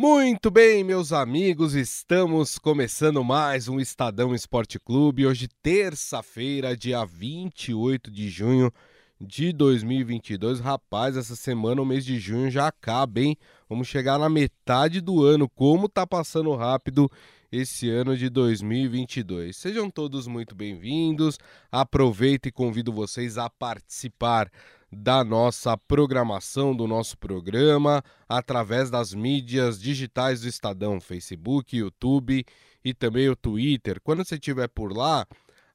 Muito bem, meus amigos, estamos começando mais um Estadão Esporte Clube. Hoje, terça-feira, dia 28 de junho de 2022. Rapaz, essa semana, o mês de junho já acaba, hein? Vamos chegar na metade do ano. Como tá passando rápido esse ano de 2022. Sejam todos muito bem-vindos. Aproveito e convido vocês a participar da nossa programação, do nosso programa, através das mídias digitais do Estadão, Facebook, YouTube e também o Twitter. Quando você estiver por lá,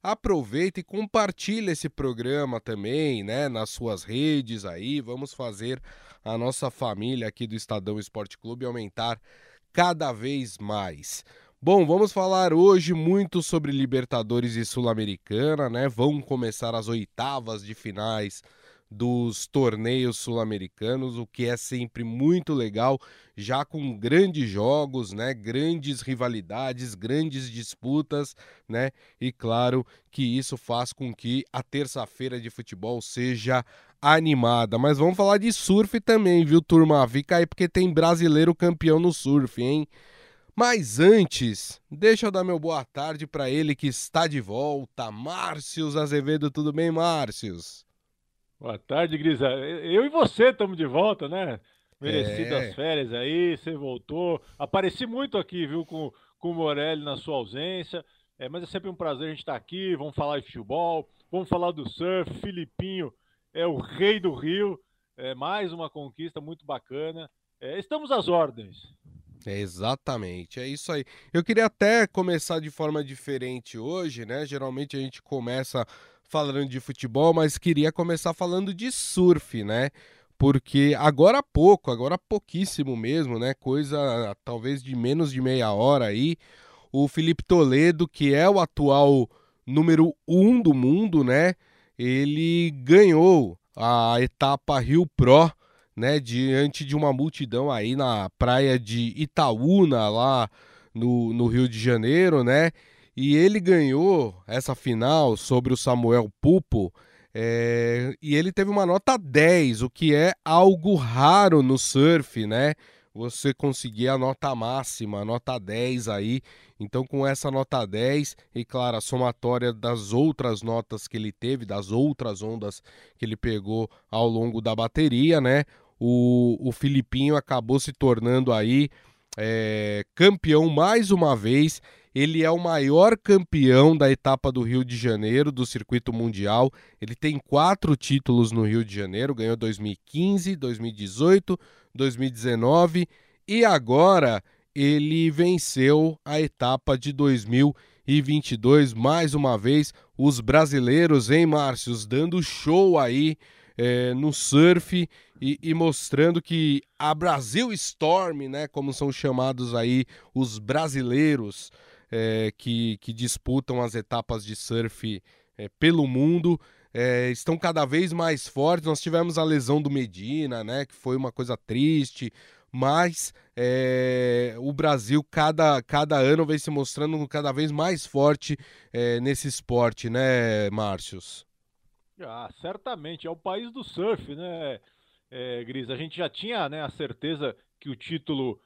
aproveita e compartilha esse programa também, né, nas suas redes aí. Vamos fazer a nossa família aqui do Estadão Esporte Clube aumentar cada vez mais. Bom, vamos falar hoje muito sobre Libertadores e Sul-Americana, né? Vão começar as oitavas de finais dos torneios sul-americanos, o que é sempre muito legal, já com grandes jogos, né, grandes rivalidades, grandes disputas, né? E claro que isso faz com que a terça-feira de futebol seja animada. Mas vamos falar de surf também, viu, turma? Fica aí porque tem brasileiro campeão no surf, hein? Mas antes, deixa eu dar meu boa tarde para ele que está de volta, Márcios Azevedo. Tudo bem, Márcios? Boa tarde, Grisa. Eu e você estamos de volta, né? Merecidas é. férias aí, você voltou. Apareci muito aqui, viu, com, com o Morelli na sua ausência. É, mas é sempre um prazer a gente estar tá aqui. Vamos falar de futebol, vamos falar do surf. Filipinho é o rei do Rio. É mais uma conquista muito bacana. É, estamos às ordens. É exatamente, é isso aí. Eu queria até começar de forma diferente hoje, né? Geralmente a gente começa falando de futebol, mas queria começar falando de surf, né? Porque agora há pouco, agora há pouquíssimo mesmo, né? Coisa talvez de menos de meia hora aí, o Felipe Toledo, que é o atual número um do mundo, né? Ele ganhou a etapa Rio Pro, né? Diante de uma multidão aí na praia de Itaúna, lá no, no Rio de Janeiro, né? E ele ganhou essa final sobre o Samuel Pupo. É, e ele teve uma nota 10, o que é algo raro no surf, né? Você conseguir a nota máxima, a nota 10 aí. Então, com essa nota 10, e claro, a somatória das outras notas que ele teve, das outras ondas que ele pegou ao longo da bateria, né? O, o Filipinho acabou se tornando aí é, campeão mais uma vez ele é o maior campeão da etapa do Rio de Janeiro, do circuito mundial. Ele tem quatro títulos no Rio de Janeiro: ganhou 2015, 2018, 2019 e agora ele venceu a etapa de 2022. Mais uma vez, os brasileiros, hein, Márcios, dando show aí é, no surf e, e, mostrando que a Brasil Storm, né, como são chamados aí os brasileiros, é, que, que, disputam as etapas de surf é, pelo mundo. É, estão cada vez mais fortes. Nós tivemos a lesão do Medina, né, que foi uma coisa triste, mas é, o Brasil cada, cada ano vem se mostrando cada vez mais forte é, nesse esporte, né, Márcios? Ah, certamente, é o país do surf, né, é, Gris? A gente já tinha né, a certeza que o título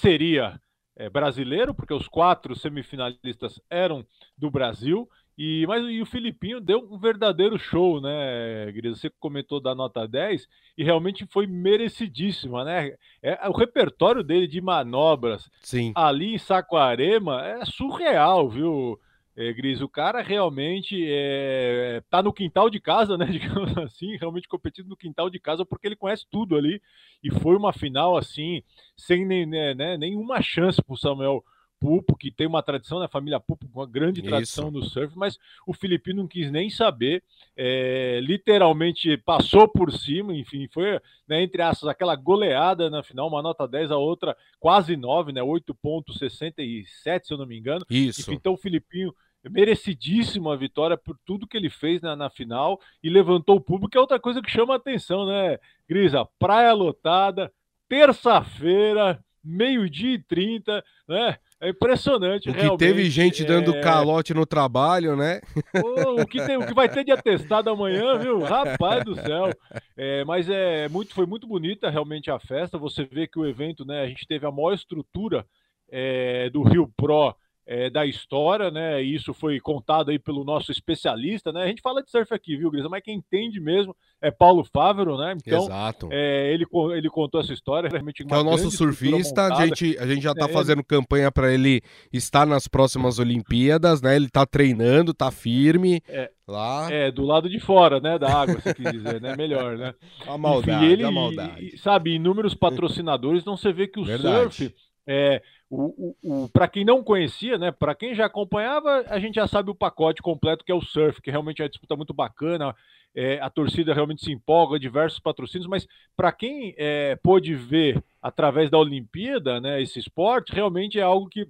seria é, brasileiro, porque os quatro semifinalistas eram do Brasil. E, mas e o Filipinho deu um verdadeiro show, né, Gris? Você comentou da nota 10 e realmente foi merecidíssima, né? É, o repertório dele de manobras Sim. ali em Saquarema é surreal, viu? É, Gris, o cara realmente é, tá no quintal de casa, né? Digamos assim, realmente competindo no quintal de casa, porque ele conhece tudo ali. E foi uma final assim, sem nem, né, né nenhuma chance pro Samuel Pupo, que tem uma tradição, né? Família Pupo, uma grande tradição Isso. no surf, mas o Filipino não quis nem saber, é, literalmente passou por cima, enfim, foi, né, entre aspas, aquela goleada na final, uma nota 10, a outra quase 9, né? 8,67, se eu não me engano. Isso. Enfim, então o Filipinho merecidíssima a vitória por tudo que ele fez na, na, final e levantou o público, é outra coisa que chama a atenção, né, Grisa? Praia lotada, terça-feira, meio-dia e 30, né? É impressionante, o que teve gente é... dando calote no trabalho, né? Oh, o, que tem, o que vai ter de atestado amanhã, viu? Rapaz do céu. É, mas é muito, foi muito bonita realmente a festa. Você vê que o evento, né? A gente teve a maior estrutura é, do Rio Pro é, da história, né? Isso foi contado aí pelo nosso especialista, né? A gente fala de surf aqui, viu, Grisa? Mas quem entende mesmo é Paulo Fávero, né? Então, Exato. É, ele, ele contou essa história, realmente. Que é o nosso surfista, a gente, a gente já tá é, fazendo ele... campanha para ele estar nas próximas Olimpíadas, né? Ele tá treinando, tá firme. É. Lá. É, do lado de fora, né, da água, se quer dizer, né? Melhor, né? A maldade, Enfim, ele, a maldade. sabe, inúmeros patrocinadores, então você vê que o Verdade. surf é, o, o, o para quem não conhecia, né? Para quem já acompanhava, a gente já sabe o pacote completo que é o surf, que realmente é uma disputa muito bacana. É, a torcida realmente se empolga, diversos patrocínios, mas para quem é, pôde ver através da Olimpíada, né, esse esporte, realmente é algo que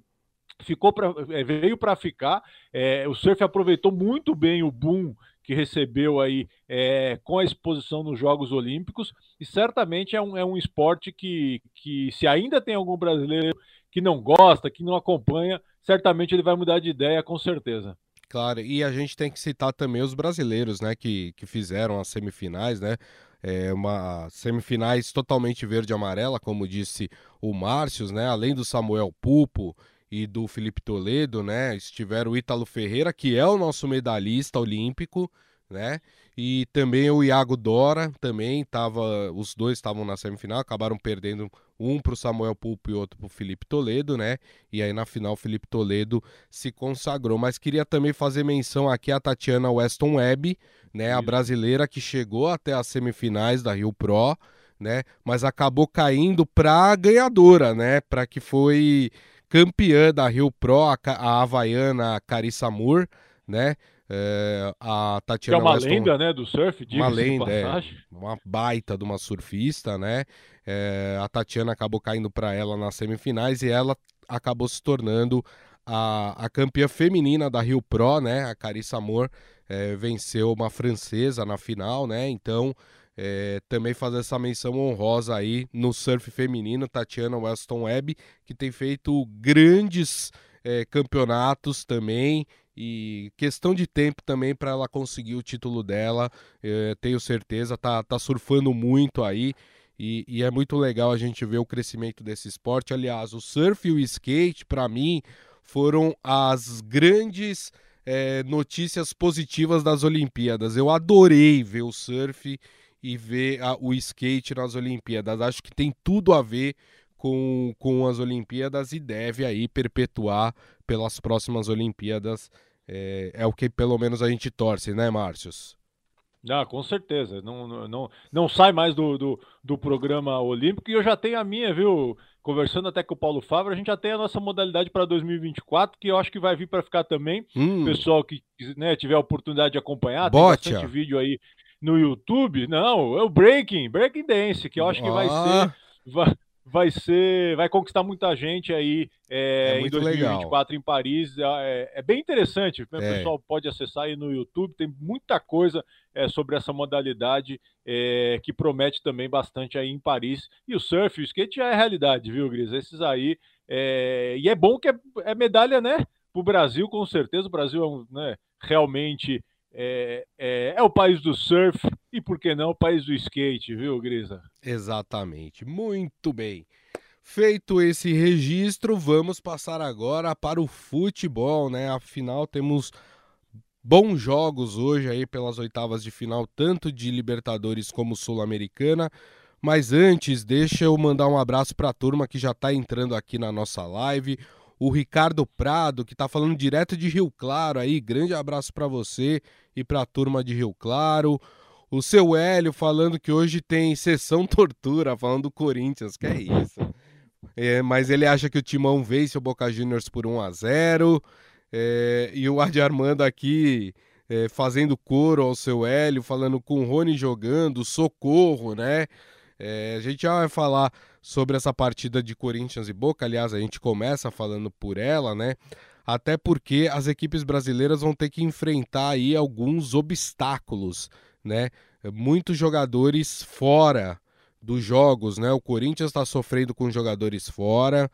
ficou para é, veio para ficar. É, o surf aproveitou muito bem o boom que recebeu aí é, com a exposição nos Jogos Olímpicos. E certamente é um, é um esporte que, que se ainda tem algum brasileiro que não gosta, que não acompanha, certamente ele vai mudar de ideia com certeza. Claro, e a gente tem que citar também os brasileiros, né, que, que fizeram as semifinais, né, é uma semifinais totalmente verde e amarela, como disse o Márcio, né, além do Samuel Pupo e do Felipe Toledo, né? Estiveram o Ítalo Ferreira, que é o nosso medalhista olímpico, né? E também o Iago Dora, também tava, os dois estavam na semifinal, acabaram perdendo um para o Samuel Pulpo e outro para o Felipe Toledo, né? E aí na final o Felipe Toledo se consagrou. Mas queria também fazer menção aqui a Tatiana Weston Webb, né? A brasileira que chegou até as semifinais da Rio Pro, né? Mas acabou caindo para a ganhadora, né? Para que foi campeã da Rio Pro, a, a havaiana Carissa Moore, né? É, a Tatiana que é uma Weston, lenda, né, do surf, uma lenda, é, uma baita de uma surfista, né? É, a Tatiana acabou caindo para ela nas semifinais e ela acabou se tornando a, a campeã feminina da Rio Pro, né? A Carissa Moore é, venceu uma francesa na final, né? Então é, também fazer essa menção honrosa aí no surf feminino, Tatiana Weston Webb, que tem feito grandes é, campeonatos também e questão de tempo também para ela conseguir o título dela, é, tenho certeza, tá, tá surfando muito aí. E, e, é muito legal a gente ver o crescimento desse esporte. Aliás, o surf e o skate, para mim, foram as grandes é, notícias positivas das Olimpíadas. Eu adorei ver o surf e ver a, o skate nas Olimpíadas. Acho que tem tudo a ver com, com as Olimpíadas e deve aí perpetuar pelas próximas Olimpíadas. É, é o que pelo menos a gente torce, né, Márcios? Ah, com certeza. Não, não, não sai mais do, do, do, programa olímpico e eu já tenho a minha, viu? Conversando até com o Paulo Fávaro, a gente já tem a nossa modalidade para 2024, que eu acho que vai vir para ficar também. Hum. Pessoal que né, tiver a oportunidade de acompanhar, Bote. tem bastante vídeo aí no YouTube. Não, é o Breaking, Breaking Dance, que eu acho que vai ser. Vai, vai ser. Vai conquistar muita gente aí é, é em 2024 legal. em Paris. É, é, bem interessante. Né? O é. pessoal pode acessar aí no YouTube, tem muita coisa é, sobre essa modalidade é, que promete também bastante aí em Paris. E o surf, o skate já é realidade, viu, Gris? Esses aí. E é bom que é, medalha, né? Para o Brasil, com certeza. O Brasil é um, né, realmente é, é, é, o país do surf e, por que não, o país do skate, viu, Grisa? Exatamente. Muito bem. Feito esse registro, vamos passar agora para o futebol, né? Afinal, temos bons jogos hoje aí pelas oitavas de final, tanto de Libertadores como Sul-Americana. Mas antes, deixa eu mandar um abraço para a turma que já está entrando aqui na nossa live o Ricardo Prado, que está falando direto de Rio Claro aí. Grande abraço para você e para a turma de Rio Claro. O seu Hélio falando que hoje tem sessão tortura, falando do Corinthians, que é isso. É, mas ele acha que o Timão vence o Boca Juniors por 1 a 0 é, E o Adi Armando aqui é, fazendo coro ao seu Hélio, falando com o Rony jogando, socorro, né? É, a gente já vai falar sobre essa partida de Corinthians e Boca. Aliás, a gente começa falando por ela, né? Até porque as equipes brasileiras vão ter que enfrentar aí alguns obstáculos, né? Muitos jogadores fora dos jogos, né? O Corinthians está sofrendo com jogadores fora.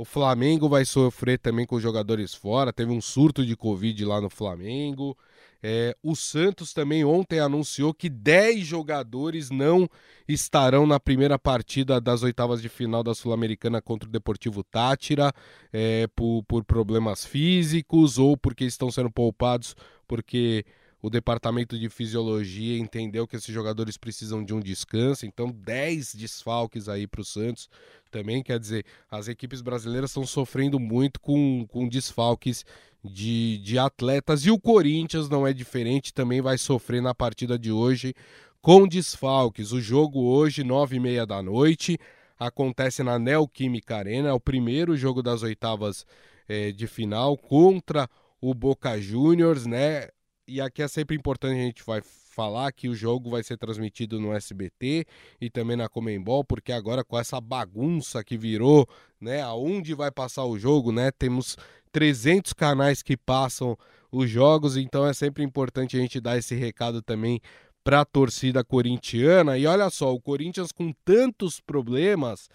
O Flamengo vai sofrer também com jogadores fora. Teve um surto de Covid lá no Flamengo. É, o Santos também ontem anunciou que 10 jogadores não estarão na primeira partida das oitavas de final da Sul-Americana contra o Deportivo Tátira é, por, por problemas físicos ou porque estão sendo poupados porque o departamento de fisiologia entendeu que esses jogadores precisam de um descanso, então 10 desfalques aí para o Santos também. Quer dizer, as equipes brasileiras estão sofrendo muito com, com desfalques de, de atletas e o Corinthians não é diferente, também vai sofrer na partida de hoje com desfalques. O jogo hoje, nove e meia da noite, acontece na Neoquímica Arena, é o primeiro jogo das oitavas é, de final contra o Boca Juniors, né? E aqui é sempre importante a gente vai falar que o jogo vai ser transmitido no SBT e também na Comembol, porque agora com essa bagunça que virou, né, aonde vai passar o jogo, né? Temos 300 canais que passam os jogos, então é sempre importante a gente dar esse recado também para a torcida corintiana. E olha só, o Corinthians com tantos problemas,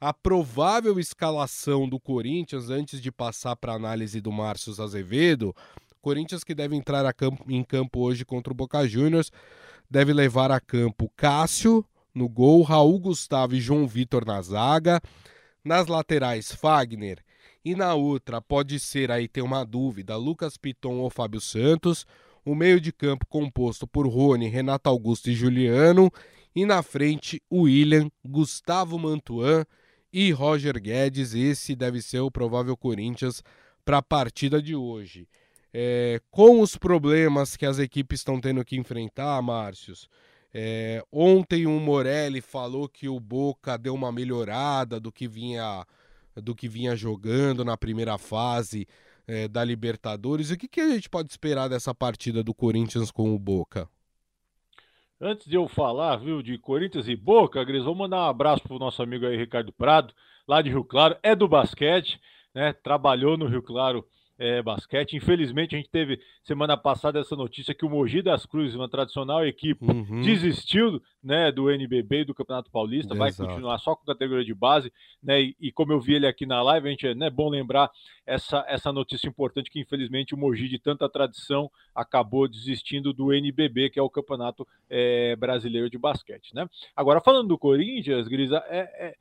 a provável escalação do Corinthians antes de passar para análise do Márcio Azevedo Corinthians que deve entrar campo, em campo hoje contra o Boca Juniors deve levar a campo Cássio no gol, Raul Gustavo e João Vitor na zaga, nas laterais Fagner. E na outra pode ser aí ter uma dúvida, Lucas Piton ou Fábio Santos, o meio de campo composto por Rony, Renato Augusto e Juliano. E na frente William, Gustavo Mantuan e Roger Guedes, esse deve ser o provável Corinthians para a partida de hoje é, com os problemas que as equipes estão tendo que enfrentar, Márcios. É, ontem o Morelli falou que o Boca deu uma melhorada do que vinha do que vinha jogando na primeira fase é, da Libertadores. O que, que a gente pode esperar dessa partida do Corinthians com o Boca? Antes de eu falar, viu, de Corinthians e Boca, Gris, vou mandar um abraço pro nosso amigo aí, Ricardo Prado, lá de Rio Claro, é do basquete, né? Trabalhou no Rio Claro é, basquete. Infelizmente, a gente teve semana passada essa notícia que o Mogi das Cruzes, uma tradicional equipe, uhum. desistiu né, do NBB e do Campeonato Paulista, Exato. vai continuar só com categoria de base. Né, e, e, como eu vi ele aqui na live, a gente é né, bom lembrar essa, essa notícia importante que, infelizmente, o Mogi, de tanta tradição, acabou desistindo do NBB, que é o Campeonato é, Brasileiro de Basquete. Né? Agora, falando do Corinthians, Grisa, é, é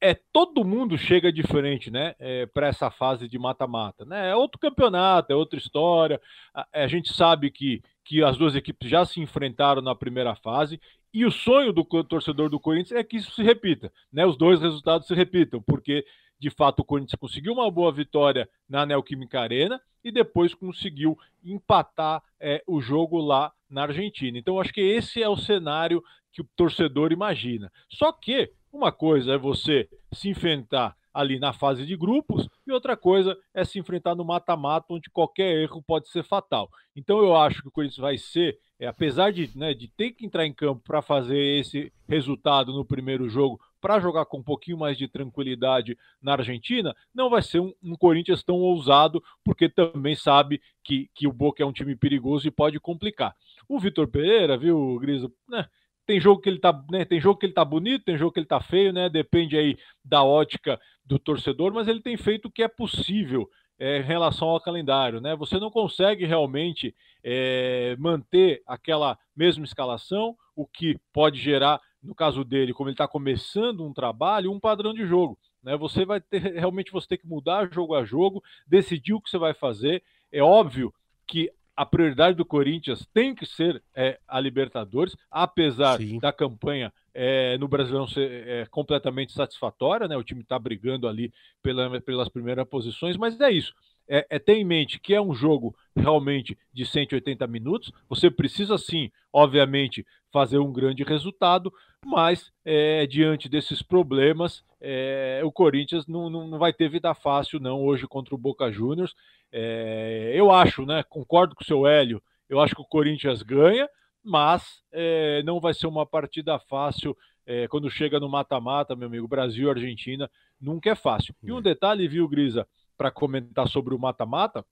é todo mundo chega diferente, né, é, para essa fase de mata-mata, né? É outro campeonato, é outra história. A, a, gente sabe que, que as duas equipes já se enfrentaram na primeira fase e o sonho do torcedor do Corinthians é que isso se repita, né? Os dois resultados se repitam, porque de fato o Corinthians conseguiu uma boa vitória na Neoquímica Arena e depois conseguiu empatar é, o jogo lá na Argentina. Então acho que esse é o cenário que o torcedor imagina. Só que uma coisa é você se enfrentar ali na fase de grupos e outra coisa é se enfrentar no mata-mata, onde qualquer erro pode ser fatal. Então eu acho que o Corinthians vai ser, é, apesar de, né, de ter que entrar em campo para fazer esse resultado no primeiro jogo, para jogar com um pouquinho mais de tranquilidade na Argentina, não vai ser um, um, Corinthians tão ousado, porque também sabe que, que o Boca é um time perigoso e pode complicar. O Vitor Pereira, viu, Grisa, né, tem jogo que ele tá, né, tem jogo que ele tá bonito, tem jogo que ele tá feio, né? Depende aí da ótica do torcedor, mas ele tem feito o que é possível é, em relação ao calendário, né? Você não consegue realmente é, manter aquela mesma escalação, o que pode gerar, no caso dele, como ele está começando um trabalho, um padrão de jogo. Né? Você vai ter realmente você ter que mudar jogo a jogo, decidir o que você vai fazer. É óbvio que a prioridade do Corinthians tem que ser é, a Libertadores, apesar Sim. da campanha é, no Brasileirão ser é, completamente satisfatória, né? O time está brigando ali pela, pelas primeiras posições, mas é isso. É, é, ter em mente que é um jogo realmente de 180 minutos. Você precisa, sim, obviamente, fazer um grande resultado, mas é, diante desses problemas, é, o Corinthians não, não, não, vai ter vida fácil, não, hoje contra o Boca Juniors. É, eu acho, né? Concordo com o seu Hélio, eu acho que o Corinthians ganha, mas é, não vai ser uma partida fácil. É, quando chega no mata-mata, meu amigo, Brasil e Argentina, nunca é fácil. E um detalhe, viu, Grisa, para comentar sobre o mata-mata,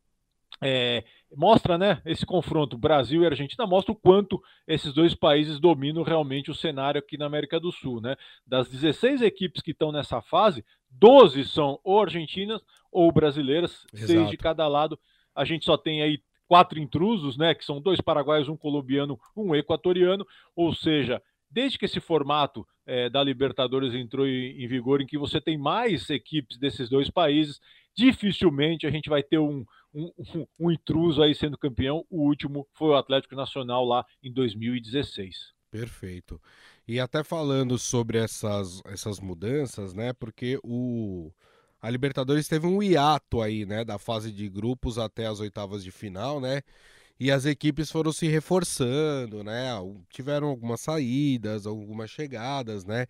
é, mostra, né, esse confronto Brasil e Argentina mostra o quanto esses dois países dominam realmente o cenário aqui na América do Sul, né? Das 16 equipes que estão nessa fase, 12 são ou argentinas ou brasileiras, Exato. seis de cada lado. A gente só tem aí quatro intrusos, né, que são dois paraguaios, um colombiano, um equatoriano, ou seja, desde que esse formato é, da Libertadores entrou em, em, vigor, em que você tem mais equipes desses dois países, dificilmente a gente vai ter um, um, um, intruso aí sendo campeão. O último foi o Atlético Nacional lá em 2016. Perfeito. E até falando sobre essas, essas mudanças, né? Porque o a Libertadores teve um hiato aí, né, da fase de grupos até as oitavas de final, né? E as equipes foram se reforçando, né? Tiveram algumas saídas, algumas chegadas, né?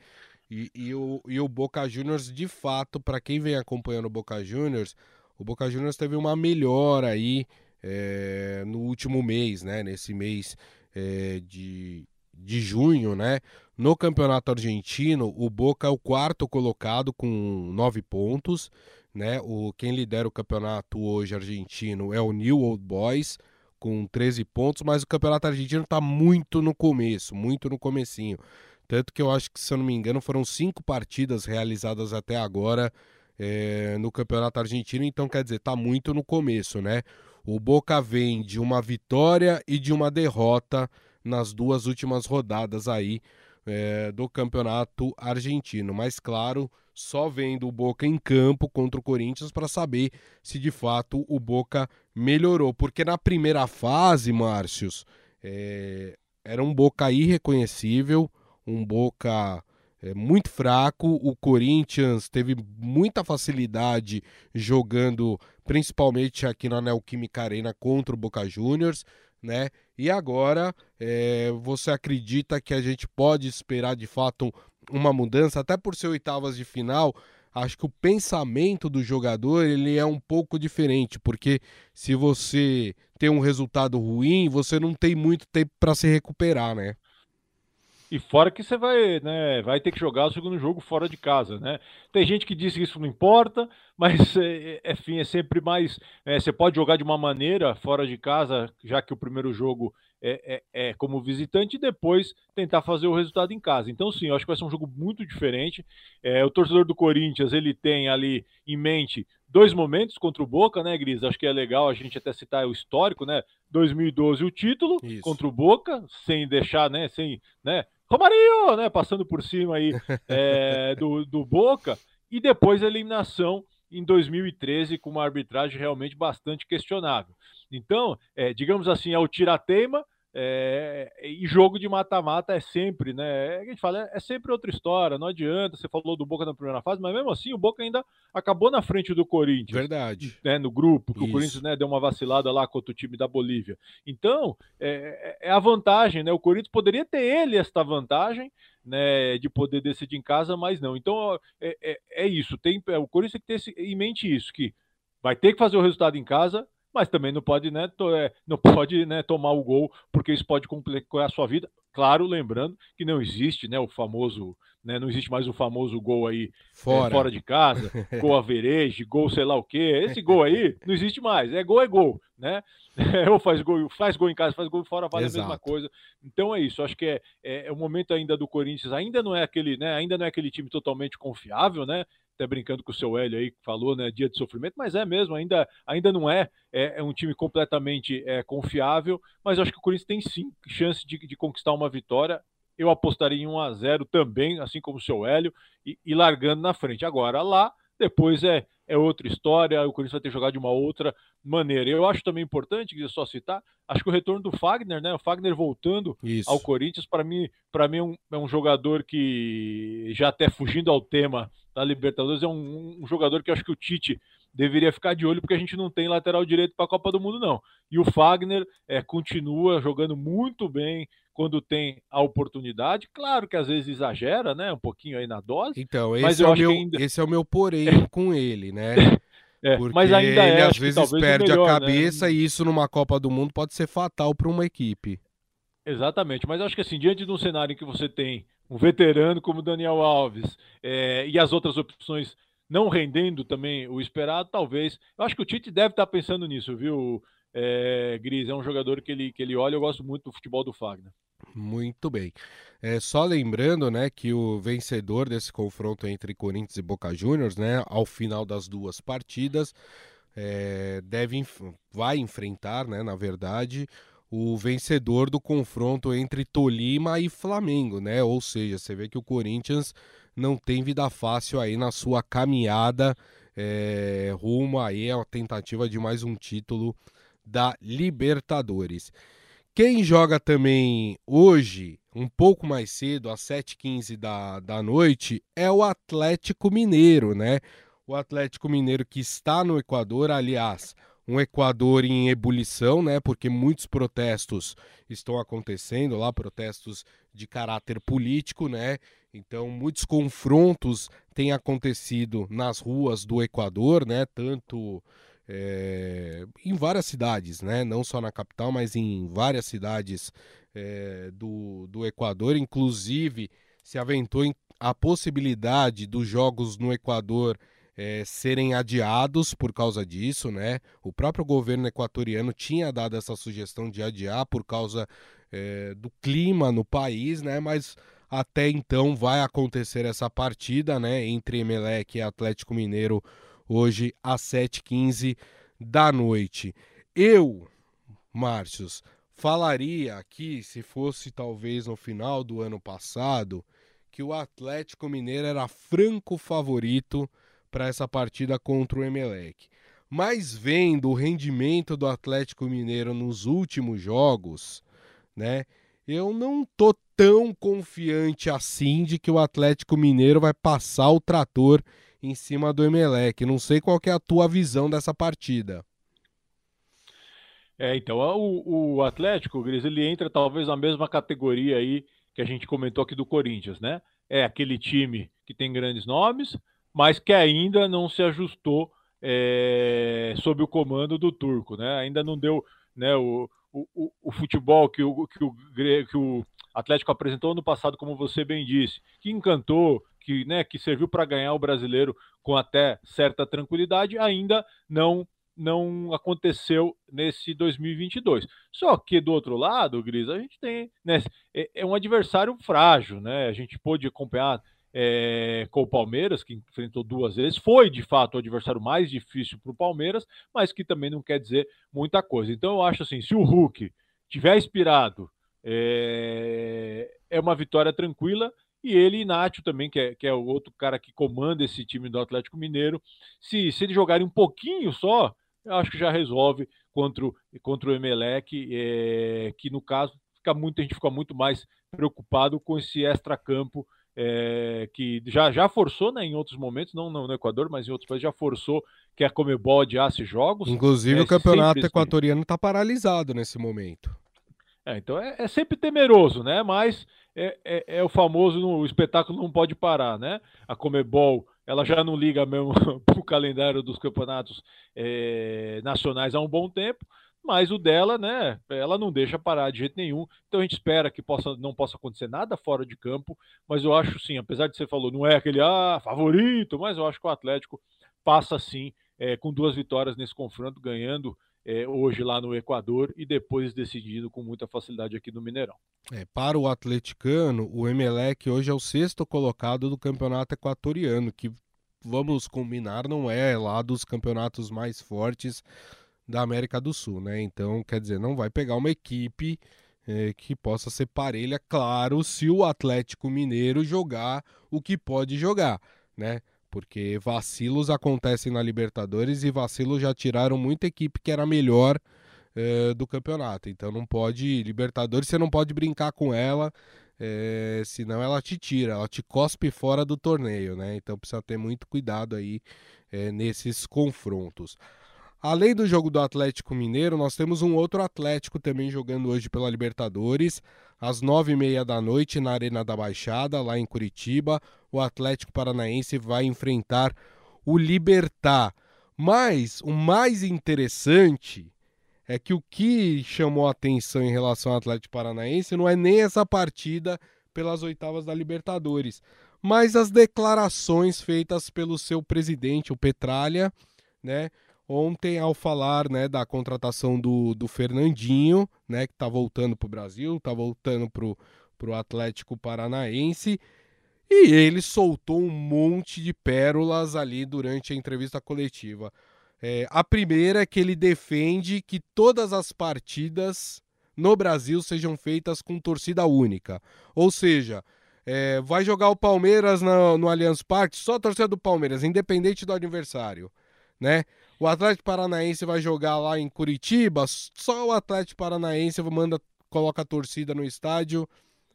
E, e, o, e o Boca Juniors, de fato, para quem vem acompanhando o Boca Juniors, o Boca Juniors teve uma melhora aí é, no último mês, né? Nesse mês é, de, de junho, né? No campeonato argentino, o Boca é o quarto colocado com nove pontos, né? O, quem lidera o campeonato hoje argentino é o New Old Boys com 13 pontos, mas o campeonato argentino está muito no começo, muito no comecinho. Tanto que eu acho que, se eu não me engano, foram cinco partidas realizadas até agora é, no Campeonato Argentino, então quer dizer, está muito no começo, né? O Boca vem de uma vitória e de uma derrota nas duas últimas rodadas aí é, do Campeonato Argentino. Mas claro, só vendo o Boca em campo contra o Corinthians para saber se de fato o Boca melhorou. Porque na primeira fase, Márcios, é, era um Boca irreconhecível, um Boca é, muito fraco. O Corinthians teve muita facilidade jogando, principalmente aqui na Neoquímica Arena contra o Boca Juniors, né? E agora é, você acredita que a gente pode esperar de fato uma mudança, até por ser oitavas de final? Acho que o pensamento do jogador ele é um pouco diferente, porque se você tem um resultado ruim, você não tem muito tempo para se recuperar, né? E fora que você vai, né, vai ter que jogar o segundo jogo fora de casa, né? Tem gente que diz que isso não importa, mas é, é, enfim, é sempre mais. É, você pode jogar de uma maneira fora de casa, já que o primeiro jogo é, é, é, como visitante, e depois tentar fazer o resultado em casa. Então, sim, eu acho que vai ser um jogo muito diferente. É, o torcedor do Corinthians ele tem ali em mente dois momentos contra o Boca, né, Gris? Acho que é legal a gente até citar o histórico, né? 2012 o título Isso. contra o Boca, sem deixar, né, sem, né, Romarinho, né? Passando por cima aí é, do, do Boca. E depois a eliminação em 2013 com uma arbitragem realmente bastante questionável. Então, é, digamos assim, é o tirateima, é, e jogo de mata-mata é sempre, né? É, a gente fala, é, é, sempre outra história, não adianta. Você falou do Boca na primeira fase, mas mesmo assim o Boca ainda acabou na frente do Corinthians. Verdade. Né, no grupo, que Isso. o Corinthians né, deu uma vacilada lá contra o time da Bolívia. Então, é, é, é a vantagem, né? O Corinthians poderia ter ele esta vantagem, né, de poder decidir em casa, mas não. Então, é, é, é isso. Tem, o Corinthians tem que ter em mente isso, que vai ter que fazer o resultado em casa, mas também não pode, né, to, é, não pode né, tomar o gol, porque isso pode complicar a sua vida. Claro, lembrando que não existe né, o famoso, né, não existe mais o famoso gol aí fora, é, fora de casa, gol avereje, gol sei lá o quê. Esse gol aí não existe mais. É gol, é gol, né? Ou faz gol, faz gol em casa, faz gol fora, vale Exato. a mesma coisa. Então é isso. Acho que é, é, é, o momento ainda do Corinthians, ainda não é aquele, né? Ainda não é aquele time totalmente confiável, né? Até brincando com o seu Hélio aí, que falou, né, dia de sofrimento, mas é mesmo, ainda, ainda não é, é, é um time completamente é, confiável, mas acho que o Corinthians tem sim chance de, de conquistar uma vitória. Eu apostaria em 1 a 0 também, assim como o seu Hélio, e, e largando na frente. Agora lá, depois é, é outra história, o Corinthians vai ter que jogar de uma outra maneira. Eu acho também importante, queria só citar, acho que o retorno do Fagner, né? O Fagner voltando Isso. ao Corinthians, para mim, para mim é um, é um, jogador que, já até fugindo ao tema da Libertadores, é um, um jogador que eu acho que o Tite deveria ficar de olho, porque a gente não tem lateral direito para a Copa do Mundo, não. E o Fagner é, continua jogando muito bem quando tem a oportunidade. Claro que às vezes exagera, né? Um pouquinho aí na dose. Então, esse, é, o meu, ainda... esse é o meu porém com ele, né? É, mas ainda ele é, às vezes perde melhor, a né? cabeça né? e isso numa Copa do Mundo pode ser fatal para uma equipe. Exatamente, mas acho que assim, diante de um cenário em que você tem um veterano como Daniel Alves é, e as outras opções não rendendo também o esperado, talvez. Eu acho que o Tite deve estar pensando nisso, viu, é, Gris é um jogador que ele, que ele olha, eu gosto muito do futebol do Fagner. Muito bem. É, só lembrando, né, que o vencedor desse confronto entre Corinthians e Boca Juniors, né, ao final das duas partidas, é, deve, vai enfrentar, né, na verdade, o vencedor do confronto entre Tolima e Flamengo, né? Ou seja, você vê que o Corinthians não tem vida fácil aí na sua caminhada é, rumo aí a tentativa de mais um título da Libertadores. Quem joga também hoje, um pouco mais cedo, às 7h15 da, da noite, é o Atlético Mineiro, né? O Atlético Mineiro que está no Equador, aliás, um Equador em ebulição, né? Porque muitos protestos estão acontecendo lá, protestos de caráter político, né? Então, muitos confrontos têm acontecido nas ruas do Equador, né? Tanto é, em várias cidades, né? Não só na capital, mas em várias cidades é, do, do Equador. Inclusive, se aventou a possibilidade dos jogos no Equador é, serem adiados por causa disso, né? O próprio governo equatoriano tinha dado essa sugestão de adiar por causa do clima no país, né? Mas até então vai acontecer essa partida, né? Entre Emelec e Atlético Mineiro hoje às 7h15 da noite. Eu, Márcios, falaria aqui, se fosse talvez no final do ano passado, que o Atlético Mineiro era franco favorito para essa partida contra o Emelec. Mas vendo o rendimento do Atlético Mineiro nos últimos jogos, né? Eu não tô tão confiante assim de que o Atlético Mineiro vai passar o trator em cima do Emelec. Não sei qual é a tua visão dessa partida. É, então, o, o Atlético, Gris, ele entra talvez na mesma categoria aí que a gente comentou aqui do Corinthians, né? É aquele time que tem grandes nomes, mas que ainda não se ajustou é, sob o comando do turco, né? Ainda não deu né, o, o, o futebol que o, que, o, que o Atlético apresentou no passado, como você bem disse, que encantou, que, né, que serviu para ganhar o brasileiro com até certa tranquilidade, ainda não não aconteceu nesse 2022. Só que do outro lado, Gris, a gente tem, né, é, é um adversário frágil, né? A gente pôde acompanhar é, com o Palmeiras, que enfrentou duas vezes. Foi, de fato, o adversário mais difícil para o Palmeiras, mas que também não quer dizer muita coisa. Então, eu acho assim: se o Hulk tiver inspirado, é, é uma vitória tranquila. E ele, Inácio, também, que é, que é o outro cara que comanda esse time do Atlético Mineiro. Se, se eles jogarem um pouquinho só, eu acho que já resolve contra o, contra o Emelec, é, que no caso fica muito, a gente fica muito mais preocupado com esse extra-campo é, que já, já forçou né, em outros momentos, não no, no, Equador, mas em outros países já forçou que a Comebol adiasse jogos. Inclusive é, o campeonato equatoriano está paralisado nesse momento. É, então é, é, sempre temeroso, né? Mas é, é, é o famoso, o espetáculo não pode parar, né? A Comebol ela já não liga mesmo para o calendário dos campeonatos é, nacionais há um bom tempo mas o dela, né, ela não deixa parar de jeito nenhum. Então a gente espera que possa, não possa acontecer nada fora de campo, mas eu acho sim, apesar de você falou, não é aquele ah, favorito, mas eu acho que o Atlético passa sim é, com duas vitórias nesse confronto, ganhando é, hoje lá no Equador e depois decidindo com muita facilidade aqui no Mineirão. É, para o atleticano, o Emelec hoje é o sexto colocado do campeonato equatoriano, que vamos combinar, não é lá dos campeonatos mais fortes da América do Sul, né? Então, quer dizer, não vai pegar uma equipe é, que possa ser parelha, claro, se o Atlético Mineiro jogar o que pode jogar, né? Porque vacilos acontecem na Libertadores e vacilos já tiraram muita equipe que era melhor é, do campeonato. Então não pode. Libertadores você não pode brincar com ela, é, senão ela te tira, ela te cospe fora do torneio, né? Então precisa ter muito cuidado aí é, nesses confrontos. Além do jogo do Atlético Mineiro, nós temos um outro Atlético também jogando hoje pela Libertadores, às nove e meia da noite na Arena da Baixada, lá em Curitiba. O Atlético Paranaense vai enfrentar o Libertar. Mas o mais interessante é que o que chamou atenção em relação ao Atlético Paranaense não é nem essa partida pelas oitavas da Libertadores, mas as declarações feitas pelo seu presidente, o Petralha, né? Ontem ao falar né, da contratação do, do Fernandinho, né, que está voltando para o Brasil, está voltando para o Atlético Paranaense. E ele soltou um monte de pérolas ali durante a entrevista coletiva. É, a primeira é que ele defende que todas as partidas no Brasil sejam feitas com torcida única. Ou seja, é, vai jogar o Palmeiras no, no Allianz Parque, só a torcida do Palmeiras, independente do adversário. Né? O Atlético Paranaense vai jogar lá em Curitiba, só o Atlético Paranaense manda, coloca a torcida no estádio.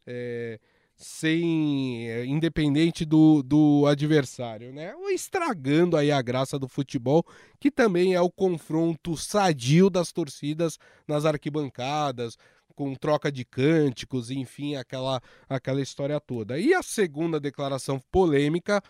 É, sem eh, independente do, do adversário, né? Ou estragando aí a graça do futebol, que também é o confronto sadio das torcidas nas arquibancadas, com troca de cânticos, enfim, aquela aquela história toda. E a segunda declaração polêmica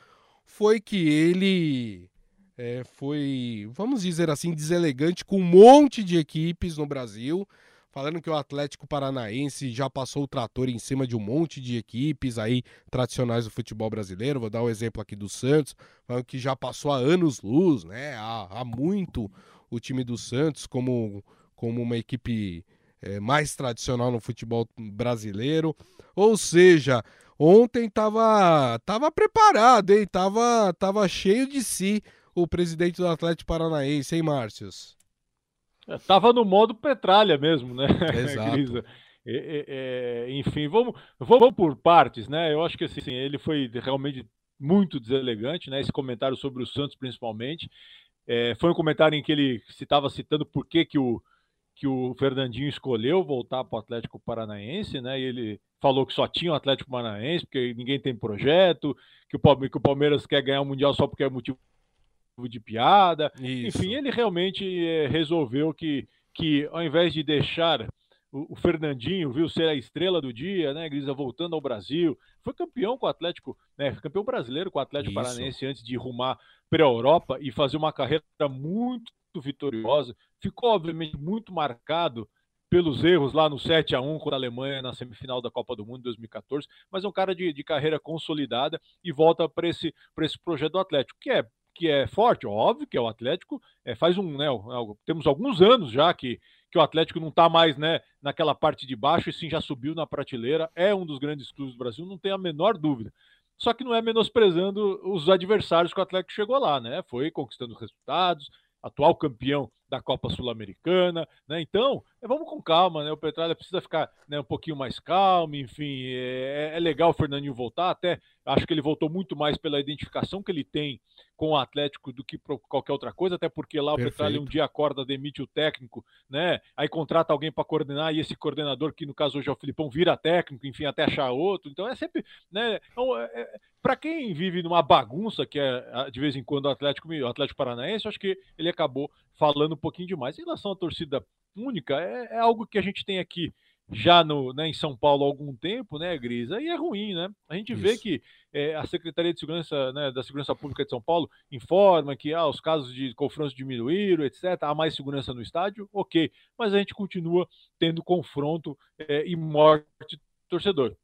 foi que ele é, foi, vamos dizer assim, deselegante com um monte de equipes no Brasil falando que o Atlético Paranaense já passou o trator em cima de um monte de equipes aí tradicionais do futebol brasileiro. Vou dar o um exemplo aqui do Santos, falando que já passou há anos luz, né? Há, há muito o time do Santos como, como uma equipe é, mais tradicional no futebol brasileiro. Ou seja, ontem tava, tava preparado, hein? Tava, tava cheio de si o presidente do Atlético Paranaense, hein, Márcios? Tava no modo petralha mesmo, né? Exato. É, é, enfim, vamos, vamos por partes, né? Eu acho que assim, ele foi realmente muito deselegante, né? Esse comentário sobre o Santos, principalmente. É, foi um comentário em que ele estava citando por que, que, o, que o Fernandinho escolheu voltar para o Atlético Paranaense, né? E ele falou que só tinha o Atlético Paranaense, porque ninguém tem projeto, que o, que o Palmeiras quer ganhar o Mundial só porque é motivo de piada. Isso. Enfim, ele realmente é, resolveu que, que ao invés de deixar o, o, Fernandinho, viu, ser a estrela do dia, né, Grisa, voltando ao Brasil, foi campeão com o Atlético, né, campeão brasileiro com o Atlético Isso. Paranaense antes de rumar para a Europa e fazer uma carreira muito vitoriosa. Ficou, obviamente, muito marcado pelos erros lá no 7 a 1 contra a Alemanha na semifinal da Copa do Mundo de 2014, mas é um cara de, de carreira consolidada e volta para esse, esse projeto do Atlético, que é que é forte, óbvio que é o Atlético, é, faz um, né, temos alguns anos já que, que o Atlético não está mais né, naquela parte de baixo e sim já subiu na prateleira, é um dos grandes clubes do Brasil, não tem a menor dúvida. Só que não é menosprezando os adversários que o Atlético chegou lá, né? Foi conquistando resultados, atual campeão da Copa Sul-Americana, né? Então, é, vamos com calma, né? O Petralha precisa ficar né, um pouquinho mais calmo, enfim, é, é, legal o Fernandinho voltar, até acho que ele voltou muito mais pela identificação que ele tem com o Atlético do que por qualquer outra coisa, até porque lá Perfeito. o Petralha um dia acorda, demite o técnico, né? Aí contrata alguém para coordenar e esse coordenador, que no caso hoje é o Filipão, vira técnico, enfim, até achar outro. Então é sempre, né? Então, é, é, para quem vive numa bagunça que é de vez em quando o Atlético, o Atlético Paranaense, acho que ele acabou falando um pouquinho demais. Em relação à torcida única, é, é algo que a gente tem aqui já no, né, em São Paulo há algum tempo, né, Grisa? E é ruim, né? A gente Isso. vê que é, a Secretaria de Segurança né, da Segurança Pública de São Paulo informa que ah, os casos de confrontos diminuíram, etc. Há mais segurança no estádio, ok. Mas a gente continua tendo confronto é, e morte torcedor.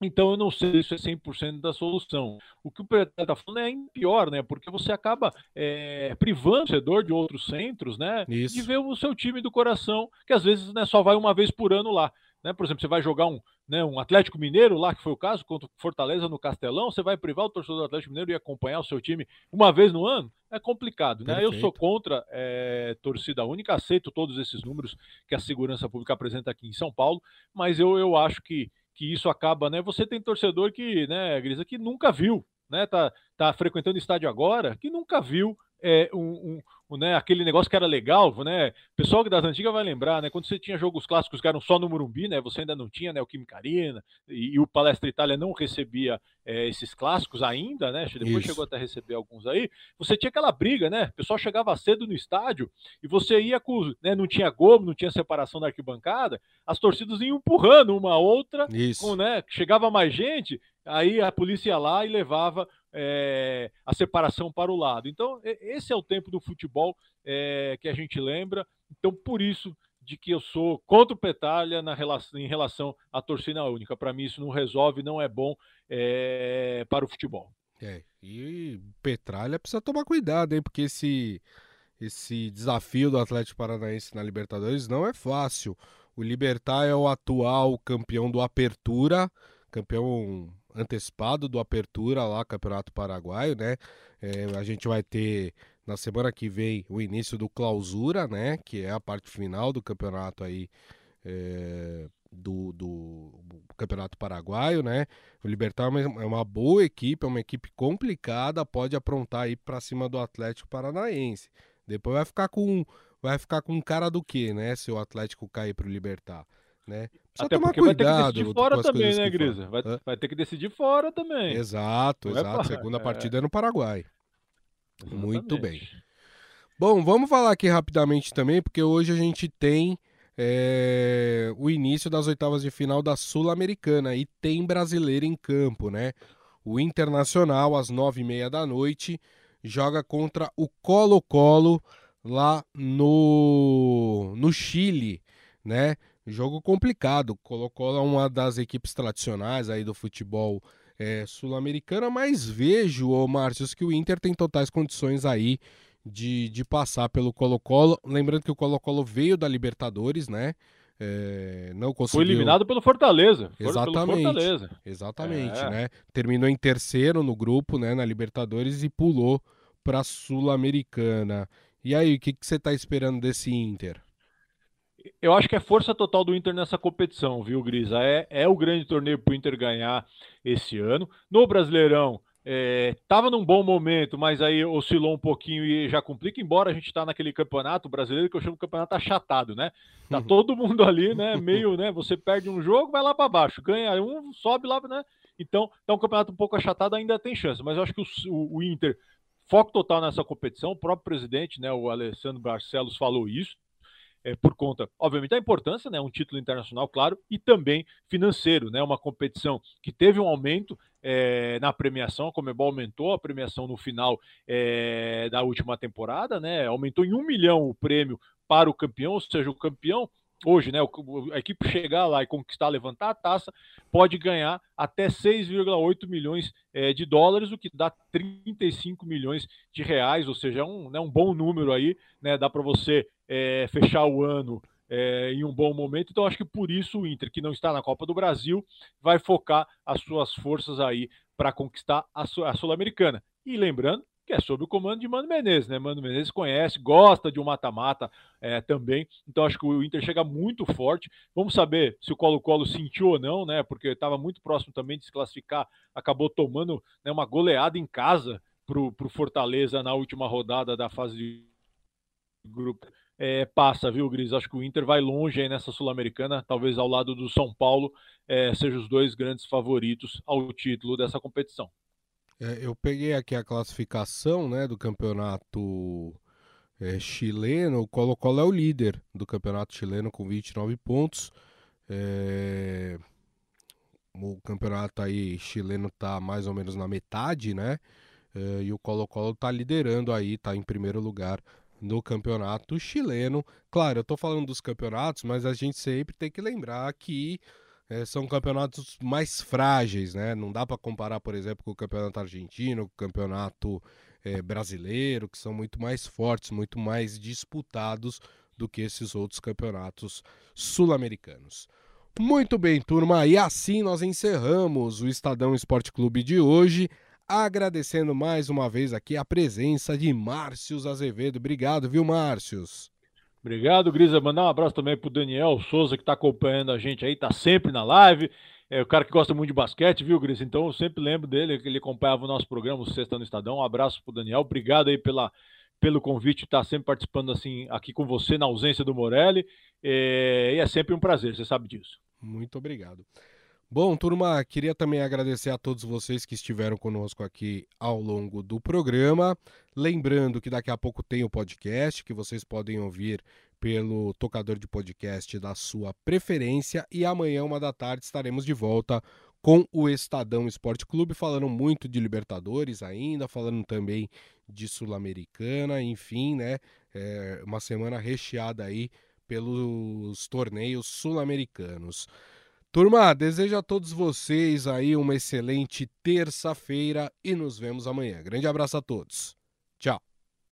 Então eu não sei se isso é 100% da solução. O que o Pedro está falando é pior, né? Porque você acaba é, privando o torcedor de outros centros, né? Isso. De ver o seu time do coração, que às vezes né, só vai uma vez por ano lá. Né? Por exemplo, você vai jogar um, né, um Atlético Mineiro lá, que foi o caso, contra o Fortaleza no Castelão, você vai privar o torcedor do Atlético Mineiro e acompanhar o seu time uma vez no ano? É complicado, né? Perfeito. Eu sou contra é, torcida única, aceito todos esses números que a segurança pública apresenta aqui em São Paulo, mas eu, eu acho que que isso acaba, né? Você tem torcedor que, né, Grisa, que nunca viu, né? Tá, tá frequentando estádio agora, que nunca viu é, um, um, né, aquele negócio que era legal, né? O pessoal das antigas vai lembrar, né? Quando você tinha jogos clássicos que eram só no Murumbi, né? Você ainda não tinha né, o Química Arena e, e o Palestra Itália não recebia é, esses clássicos ainda, né? Depois Isso. chegou até a receber alguns aí. Você tinha aquela briga, né? O pessoal chegava cedo no estádio e você ia com, né? Não tinha gol, não tinha separação da arquibancada, as torcidas iam empurrando uma a outra, Isso. Com, né? Chegava mais gente, aí a polícia ia lá e levava é, a separação para o lado. Então, esse é o tempo do futebol é, que a gente lembra. Então, por isso de que eu sou contra o Petalha na relação, em relação à torcida única. Para mim, isso não resolve, não é bom é, para o futebol. É, e Petralha precisa tomar cuidado, hein? Porque esse, esse desafio do Atlético Paranaense na Libertadores não é fácil. O Libertar é o atual campeão do Apertura, campeão antecipado do Apertura lá, Campeonato Paraguaio, né? É, a gente vai ter na semana que vem o início do Clausura, né? Que é a parte final do campeonato aí é, do, do, Campeonato Paraguaio, né? O Libertar é uma, é uma, boa equipe, é uma equipe complicada, pode aprontar aí para cima do Atlético Paranaense. Depois vai ficar com vai ficar com cara do quê, né? Se o Atlético cair para o Libertar, né? Precisa Até porque cuidado, vai ter que decidir fora também, né, Grisa? Vai, vai, ter que decidir fora também. Exato, Não é exato. É Segunda partida é no Paraguai. Exatamente. Muito bem. Bom, vamos falar aqui rapidamente também, porque hoje a gente tem é, o início das oitavas de final da Sul-Americana e tem brasileiro em campo, né? O Internacional, às nove e meia da noite, joga contra o Colo-Colo lá no, no Chile, né? Jogo complicado. Colo-Colo é uma das equipes tradicionais aí do futebol é, sul-americano, mas vejo, ô Márcio, que o Inter tem totais condições aí de, de passar pelo Colo-Colo. Lembrando que o Colo-Colo veio da Libertadores, né? É, não conseguiu... Foi eliminado pelo Fortaleza. Exatamente. Pelo Fortaleza. Exatamente, é. né? Terminou em terceiro no grupo, né, na Libertadores e pulou para a Sul-Americana. E aí, o que, que você está esperando desse Inter? Eu acho que é força total do Inter nessa competição, viu, Grisa? É, é o grande torneio para o Inter ganhar esse ano. No Brasileirão, estava é, num bom momento, mas aí oscilou um pouquinho e já complica, embora a gente está naquele campeonato brasileiro que eu chamo de campeonato achatado, né? Tá todo mundo ali, né? Meio, né? Você perde um jogo, vai lá para baixo, ganha um, sobe lá, né? Então, tá um campeonato um pouco achatado, ainda tem chance, mas eu acho que o, o, o Inter, foco total nessa competição, o próprio presidente, né? O Alessandro Barcelos falou isso é, por conta, obviamente, da importância, né, um título internacional, claro, e também financeiro, né, uma competição que teve um aumento é, na premiação, a Comebol aumentou a premiação no final é, da última temporada, né, aumentou em um milhão o prêmio para o campeão, ou seja, o campeão hoje, né, a equipe chegar lá e conquistar, levantar a taça, pode ganhar até 6,8 milhões é, de dólares, o que dá 35 milhões de reais, ou seja, é um, né, um bom número aí, né, dá para você é, fechar o ano é, em um bom momento. Então, acho que por isso o Inter, que não está na Copa do Brasil, vai focar as suas forças aí para conquistar a Sul-Americana. E lembrando que é sob o comando de Mano Menezes, né? Mano Menezes conhece, gosta de um mata-mata é, também, então acho que o Inter chega muito forte. Vamos saber se o Colo-Colo sentiu ou não, né? Porque estava muito próximo também de se classificar, acabou tomando né, uma goleada em casa para o Fortaleza na última rodada da fase de grupo. É, passa, viu, Gris? Acho que o Inter vai longe aí nessa Sul-Americana, talvez ao lado do São Paulo, é, sejam os dois grandes favoritos ao título dessa competição. É, eu peguei aqui a classificação né, do campeonato é, chileno. O Colo-Colo é o líder do campeonato chileno com 29 pontos. É... O campeonato aí chileno está mais ou menos na metade, né? É, e o Colo-Colo está liderando aí, está em primeiro lugar no campeonato chileno. Claro, eu estou falando dos campeonatos, mas a gente sempre tem que lembrar que é, são campeonatos mais frágeis, né? Não dá para comparar, por exemplo, com o campeonato argentino, com o campeonato é, brasileiro, que são muito mais fortes, muito mais disputados do que esses outros campeonatos sul-americanos. Muito bem, turma, e assim nós encerramos o Estadão Esporte Clube de hoje, agradecendo mais uma vez aqui a presença de Márcios Azevedo. Obrigado, viu, Márcios? Obrigado, Grisa. Mandar um abraço também pro Daniel Souza, que está acompanhando a gente aí, tá sempre na live. É o cara que gosta muito de basquete, viu, Grisa? Então eu sempre lembro dele, que ele acompanhava o nosso programa, o Sexta no Estadão. Um abraço pro Daniel. Obrigado aí pela, pelo convite, estar tá sempre participando assim aqui com você na ausência do Morelli. É, e é sempre um prazer, você sabe disso. Muito obrigado. Bom, turma, queria também agradecer a todos vocês que estiveram conosco aqui ao longo do programa. Lembrando que daqui a pouco tem o podcast que vocês podem ouvir pelo tocador de podcast da sua preferência. E amanhã, uma da tarde, estaremos de volta com o Estadão Esporte Clube, falando muito de Libertadores ainda, falando também de Sul-Americana, enfim, né? É uma semana recheada aí pelos torneios sul-americanos. Turma, desejo a todos vocês aí uma excelente terça-feira e nos vemos amanhã. Grande abraço a todos.